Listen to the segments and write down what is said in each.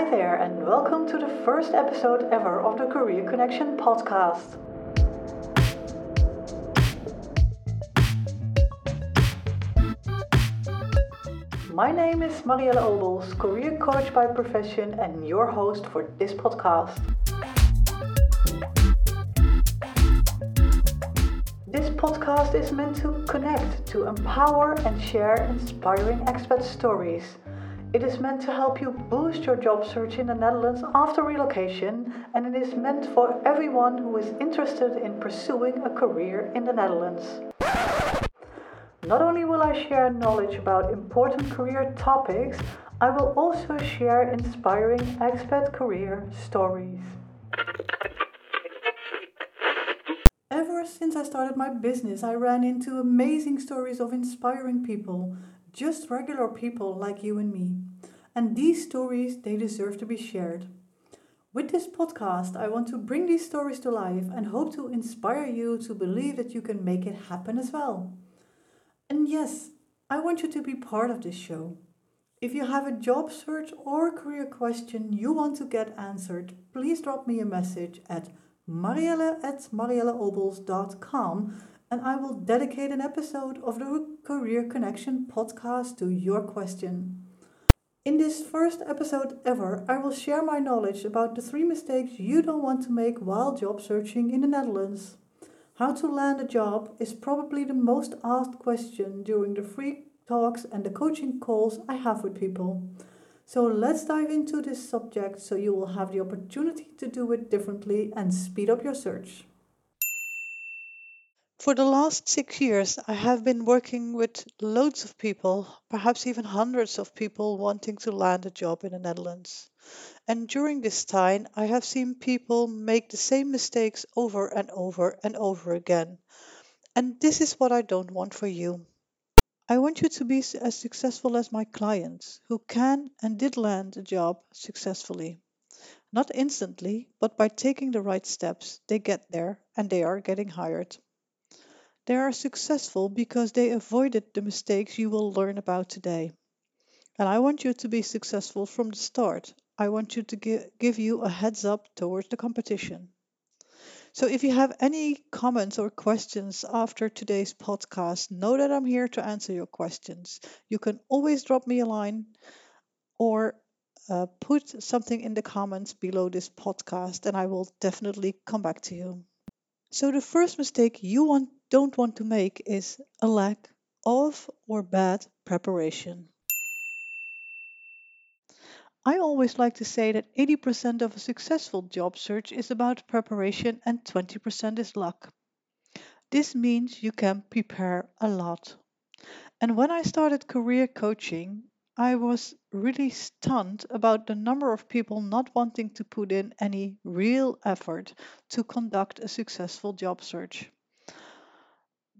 Hi there, and welcome to the first episode ever of the Career Connection podcast. My name is Marielle Obels, career coach by profession, and your host for this podcast. This podcast is meant to connect, to empower, and share inspiring expat stories. It is meant to help you boost your job search in the Netherlands after relocation, and it is meant for everyone who is interested in pursuing a career in the Netherlands. Not only will I share knowledge about important career topics, I will also share inspiring expat career stories. Ever since I started my business, I ran into amazing stories of inspiring people, just regular people like you and me. And these stories, they deserve to be shared. With this podcast, I want to bring these stories to life and hope to inspire you to believe that you can make it happen as well. And yes, I want you to be part of this show. If you have a job search or career question you want to get answered, please drop me a message at marielle at marielleobels.com and I will dedicate an episode of the Career Connection podcast to your question. In this first episode ever, I will share my knowledge about the three mistakes you don't want to make while job searching in the Netherlands. How to land a job is probably the most asked question during the free talks and the coaching calls I have with people. So let's dive into this subject so you will have the opportunity to do it differently and speed up your search. For the last six years, I have been working with loads of people, perhaps even hundreds of people wanting to land a job in the Netherlands. And during this time, I have seen people make the same mistakes over and over and over again. And this is what I don't want for you. I want you to be as successful as my clients who can and did land a job successfully. Not instantly, but by taking the right steps, they get there and they are getting hired. They are successful because they avoided the mistakes you will learn about today. And I want you to be successful from the start I want you to give, you a heads up towards the competition. So if you have any comments or questions after today's podcast, know that I'm here to answer your questions. You can always drop me a line or uh, put something in the comments below this podcast, and I will definitely come back to you. So the first mistake you want, don't want to make is a lack of or bad preparation. I always like to say that 80% of a successful job search is about preparation and 20% is luck. This means you can prepare a lot. And when I started career coaching, I was really stunned about the number of people not wanting to put in any real effort to conduct a successful job search.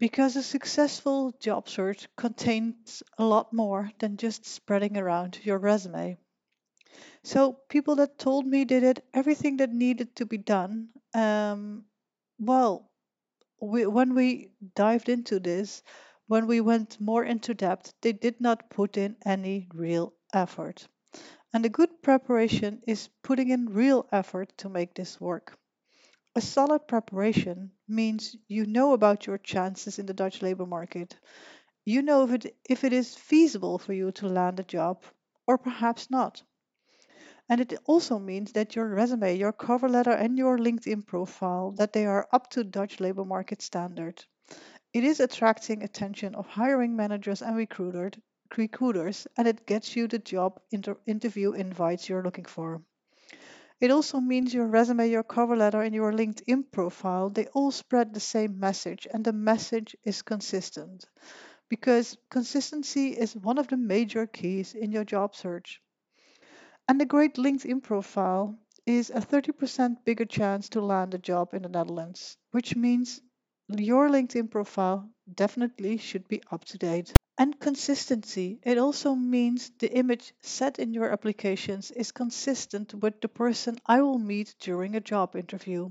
Because a successful job search contains a lot more than just spreading around your resume. So people that told me they did everything that needed to be done. Um, well, we, when we dived into this, when we went more into depth, they did not put in any real effort. And a good preparation is putting in real effort to make this work. A solid preparation means you know about your chances in the Dutch labor market. You know if it, if it is feasible for you to land a job or perhaps not. And it also means that your resume, your cover letter, and your LinkedIn profile that they are up to Dutch labor market standard. It is attracting attention of hiring managers and recruiter, recruiters, and it gets you the job inter- interview invites you're looking for. It also means your resume, your cover letter, and your LinkedIn profile, they all spread the same message, and the message is consistent. Because consistency is one of the major keys in your job search. And a great LinkedIn profile is a 30% bigger chance to land a job in the Netherlands, which means your LinkedIn profile definitely should be up to date. And consistency, it also means the image set in your applications is consistent with the person I will meet during a job interview.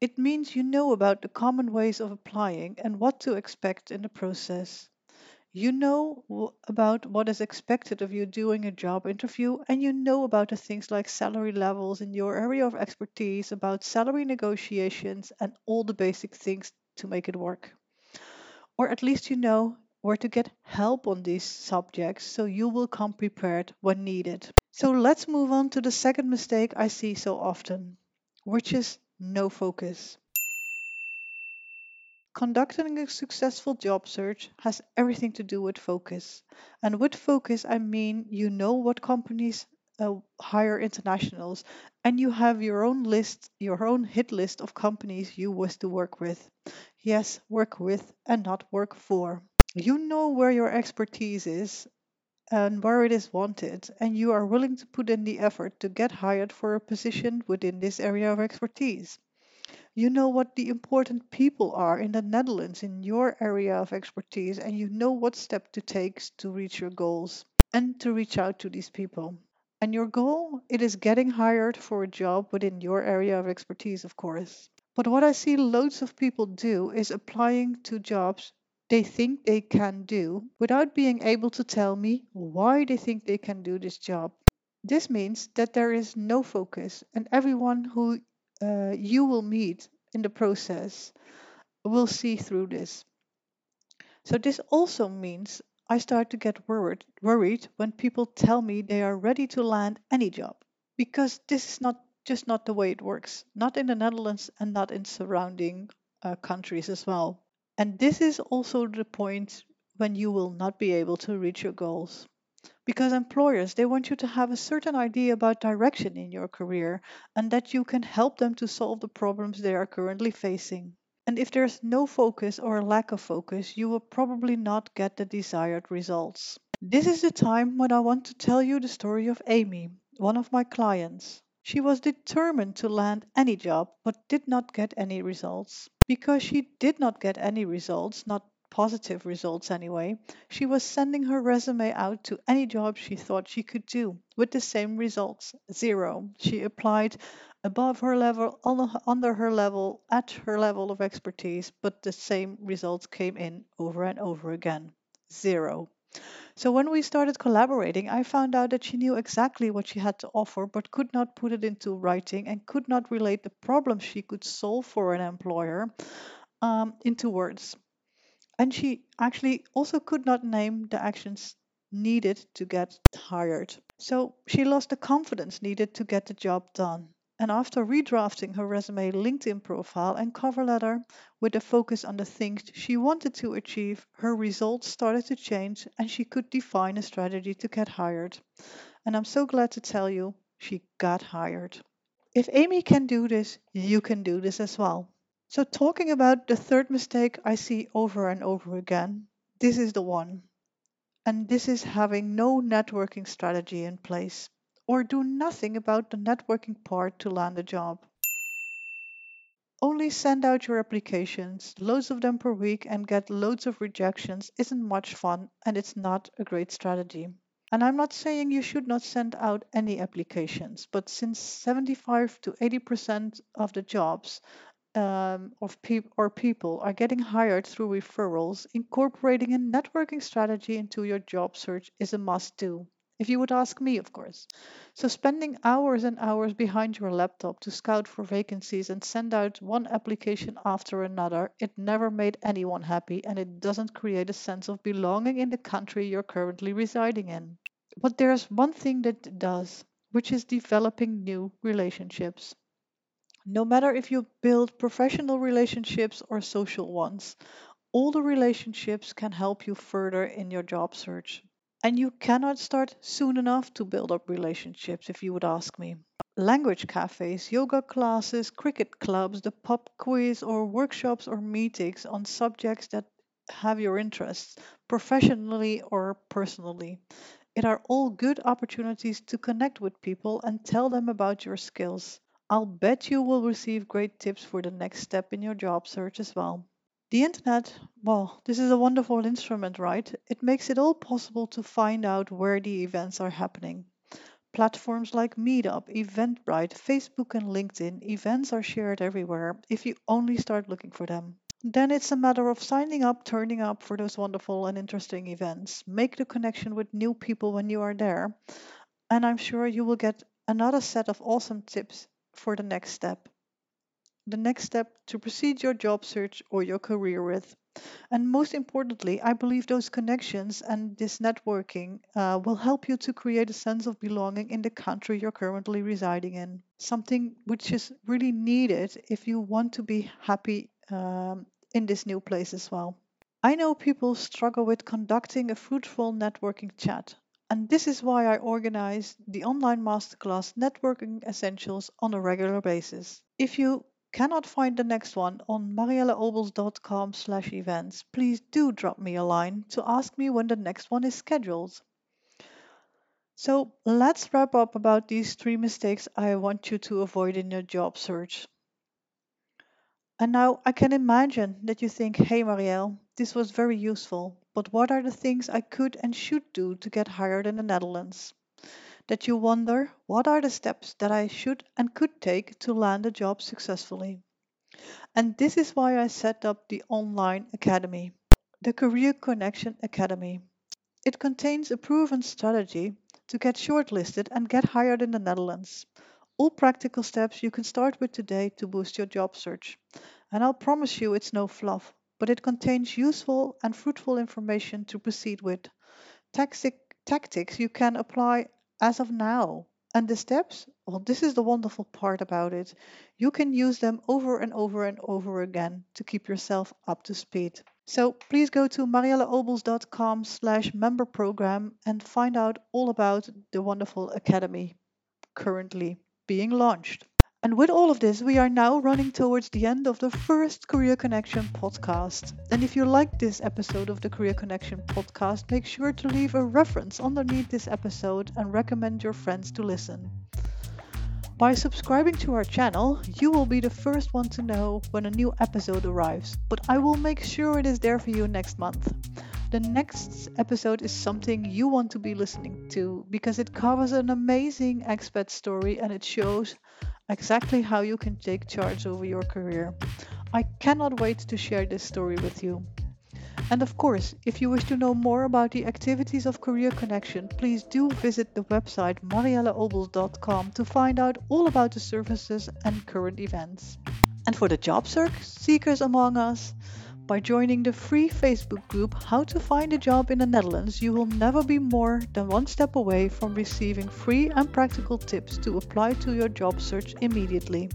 It means you know about the common ways of applying and what to expect in the process. You know about what is expected of you during a job interview, and you know about the things like salary levels in your area of expertise, about salary negotiations, and all the basic things to make it work. Or at least you know where to get help on these subjects so you will come prepared when needed. So let's move on to the second mistake I see so often, which is no focus. Conducting a successful job search has everything to do with focus. And with focus, I mean you know what companies uh, hire internationals, and you have your own list, your own hit list of companies you wish to work with. Yes, work with and not work for. You know where your expertise is and where it is wanted, and you are willing to put in the effort to get hired for a position within this area of expertise. You know what the important people are in the Netherlands in your area of expertise, and you know what step to take to reach your goals and to reach out to these people. And your goal, it is getting hired for a job within your area of expertise, of course. But what I see loads of people do is applying to jobs they think they can do without being able to tell me why they think they can do this job. This means that there is no focus, and everyone who uh, you will meet in the process will see through this. So, this also means I start to get worried, worried when people tell me they are ready to land any job, because this is not just not the way it works, not in the Netherlands and not in surrounding uh, countries as well. And this is also the point when you will not be able to reach your goals. Because employers, they want you to have a certain idea about direction in your career and that you can help them to solve the problems they are currently facing. And if there's no focus or lack of focus, you will probably not get the desired results. This is the time when I want to tell you the story of Amy, one of my clients. She was determined to land any job, but did not get any results. Because she did not get any results, not positive results anyway, she was sending her resume out to any job she thought she could do with the same results zero. She applied above her level, under her level, at her level of expertise, but the same results came in over and over again zero. So when we started collaborating, I found out that she knew exactly what she had to offer, but could not put it into writing and could not relate the problems she could solve for an employer um, into words. And she actually also could not name the actions needed to get hired. So she lost the confidence needed to get the job done. And after redrafting her resume, LinkedIn profile, and cover letter with a focus on the things she wanted to achieve, her results started to change and she could define a strategy to get hired. And I'm so glad to tell you, she got hired. If Amy can do this, you can do this as well. So, talking about the third mistake I see over and over again, this is the one. And this is having no networking strategy in place or do nothing about the networking part to land a job. Only send out your applications, loads of them per week, and get loads of rejections isn't much fun and it's not a great strategy. And I'm not saying you should not send out any applications, but since 75 to 80% of the jobs um, of peop or people are getting hired through referrals, incorporating a networking strategy into your job search is a must do. If you would ask me, of course. So, spending hours and hours behind your laptop to scout for vacancies and send out one application after another, it never made anyone happy and it doesn't create a sense of belonging in the country you're currently residing in. But there's one thing that does, which is developing new relationships. No matter if you build professional relationships or social ones, all the relationships can help you further in your job search. And you cannot start soon enough to build up relationships, if you would ask me. Language cafes, yoga classes, cricket clubs, the pub quiz, or workshops or meetings on subjects that have your interests, professionally or personally. It are all good opportunities to connect with people and tell them about your skills. I'll bet you will receive great tips for the next step in your job search as well. The internet, well, this is a wonderful instrument, right? It makes it all possible to find out where the events are happening. Platforms like Meetup, Eventbrite, Facebook, and LinkedIn, events are shared everywhere if you only start looking for them. Then it's a matter of signing up, turning up for those wonderful and interesting events. Make the connection with new people when you are there, and I'm sure you will get another set of awesome tips for the next step. The next step to proceed your job search or your career with. And most importantly, I believe those connections and this networking uh, will help you to create a sense of belonging in the country you're currently residing in. Something which is really needed if you want to be happy um, in this new place as well. I know people struggle with conducting a fruitful networking chat. And this is why I organize the online masterclass Networking Essentials on a regular basis. If you cannot find the next one on marielleobels.com slash events, please do drop me a line to ask me when the next one is scheduled. So let's wrap up about these three mistakes I want you to avoid in your job search. And now I can imagine that you think, hey Marielle, this was very useful, but what are the things I could and should do to get hired in the Netherlands? That you wonder, what are the steps that I should and could take to land a job successfully? And this is why I set up the online academy, the Career Connection Academy. It contains a proven strategy to get shortlisted and get hired in the Netherlands. All practical steps you can start with today to boost your job search. And I'll promise you it's no fluff, but it contains useful and fruitful information to proceed with. Tactic, tactics you can apply as of now. And the steps? Well, this is the wonderful part about it. You can use them over and over and over again to keep yourself up to speed. So please go to marielleobels.com slash member program and find out all about the wonderful academy currently being launched. And with all of this, we are now running towards the end of the first Career Connection podcast. And if you like this episode of the Career Connection podcast, make sure to leave a reference underneath this episode and recommend your friends to listen. By subscribing to our channel, you will be the first one to know when a new episode arrives, but I will make sure it is there for you next month. The next episode is something you want to be listening to because it covers an amazing expat story and it shows exactly how you can take charge over your career. I cannot wait to share this story with you. And of course, if you wish to know more about the activities of Career Connection, please do visit the website marielleobels.com to find out all about the services and current events. And for the job seekers among us, by joining the free Facebook group How to Find a Job in the Netherlands, you will never be more than one step away from receiving free and practical tips to apply to your job search immediately.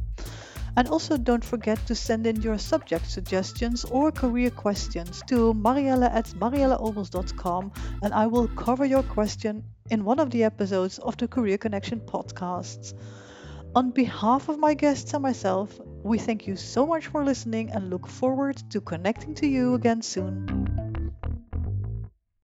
And also don't forget to send in your subject suggestions or career questions to marielle at marielleobels.com and I will cover your question in one of the episodes of the Career Connection podcasts. On behalf of my guests and myself, we thank you so much for listening and look forward to connecting to you again soon.